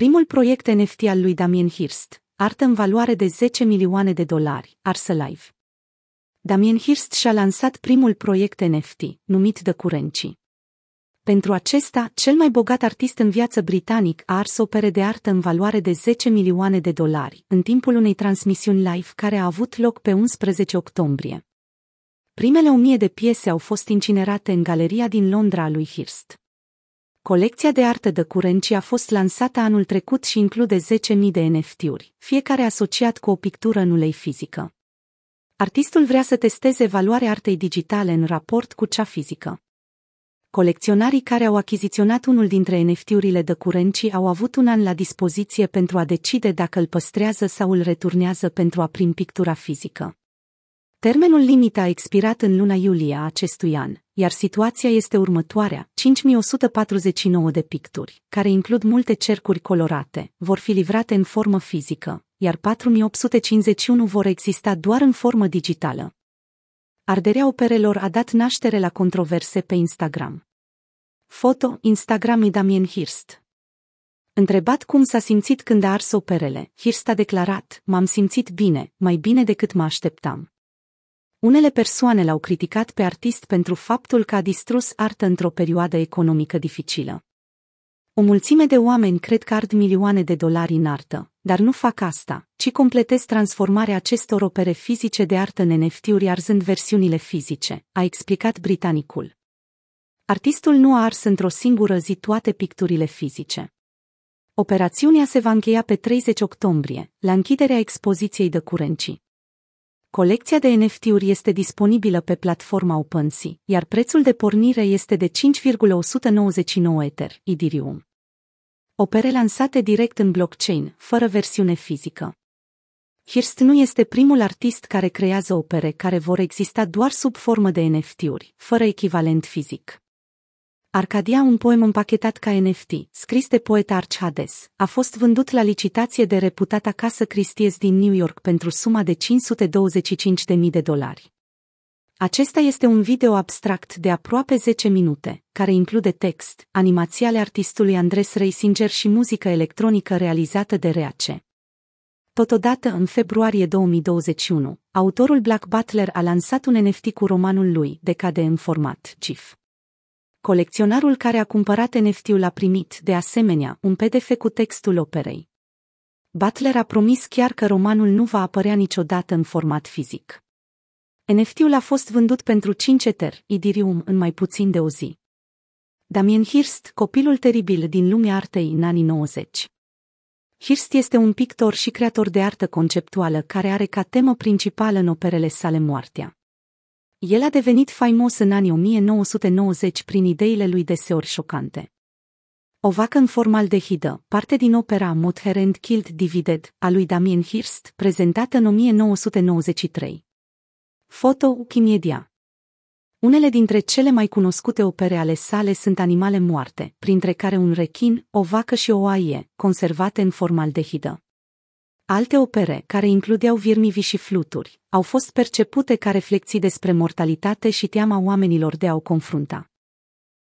Primul proiect NFT al lui Damien Hirst, artă în valoare de 10 milioane de dolari, Arsă Live. Damien Hirst și-a lansat primul proiect NFT, numit The Currency. Pentru acesta, cel mai bogat artist în viață britanic a ars opere de artă în valoare de 10 milioane de dolari, în timpul unei transmisiuni live care a avut loc pe 11 octombrie. Primele o mie de piese au fost incinerate în galeria din Londra a lui Hirst. Colecția de artă de curenci a fost lansată anul trecut și include 10.000 de NFT-uri, fiecare asociat cu o pictură în ulei fizică. Artistul vrea să testeze valoarea artei digitale în raport cu cea fizică. Colecționarii care au achiziționat unul dintre NFT-urile de curenci au avut un an la dispoziție pentru a decide dacă îl păstrează sau îl returnează pentru a primi pictura fizică. Termenul limit a expirat în luna iulie a acestui an, iar situația este următoarea. 5149 de picturi, care includ multe cercuri colorate, vor fi livrate în formă fizică, iar 4851 vor exista doar în formă digitală. Arderea operelor a dat naștere la controverse pe Instagram. Foto, Instagram Damien Hirst. Întrebat cum s-a simțit când a ars operele, Hirst a declarat, m-am simțit bine, mai bine decât mă așteptam. Unele persoane l-au criticat pe artist pentru faptul că a distrus artă într-o perioadă economică dificilă. O mulțime de oameni cred că ard milioane de dolari în artă, dar nu fac asta, ci completez transformarea acestor opere fizice de artă în NFT-uri arzând versiunile fizice, a explicat britanicul. Artistul nu a ars într-o singură zi toate picturile fizice. Operațiunea se va încheia pe 30 octombrie, la închiderea expoziției de curenci. Colecția de NFT-uri este disponibilă pe platforma OpenSea, iar prețul de pornire este de 5,199 Ether, Ethereum. Opere lansate direct în blockchain, fără versiune fizică. Hirst nu este primul artist care creează opere care vor exista doar sub formă de NFT-uri, fără echivalent fizic. Arcadia, un poem împachetat ca NFT, scris de poeta Arch Hades, a fost vândut la licitație de reputata casă Christie's din New York pentru suma de 525.000 de dolari. Acesta este un video abstract de aproape 10 minute, care include text, animații ale artistului Andres Reisinger și muzică electronică realizată de Reace. Totodată, în februarie 2021, autorul Black Butler a lansat un NFT cu romanul lui, Decade în format GIF. Colecționarul care a cumpărat NFT-ul a primit, de asemenea, un PDF cu textul operei. Butler a promis chiar că romanul nu va apărea niciodată în format fizic. NFT-ul a fost vândut pentru 5 Ether, Idirium, în mai puțin de o zi. Damien Hirst, copilul teribil din lumea artei în anii 90. Hirst este un pictor și creator de artă conceptuală care are ca temă principală în operele sale moartea. El a devenit faimos în anii 1990 prin ideile lui deseori șocante. O vacă în formaldehidă, parte din opera Mother and Killed Divided a lui Damien Hirst, prezentată în 1993. Foto Wikimedia Unele dintre cele mai cunoscute opere ale sale sunt animale moarte, printre care un rechin, o vacă și o oaie, conservate în formaldehidă. Alte opere, care includeau viermivi și fluturi, au fost percepute ca reflexii despre mortalitate și teama oamenilor de a o confrunta.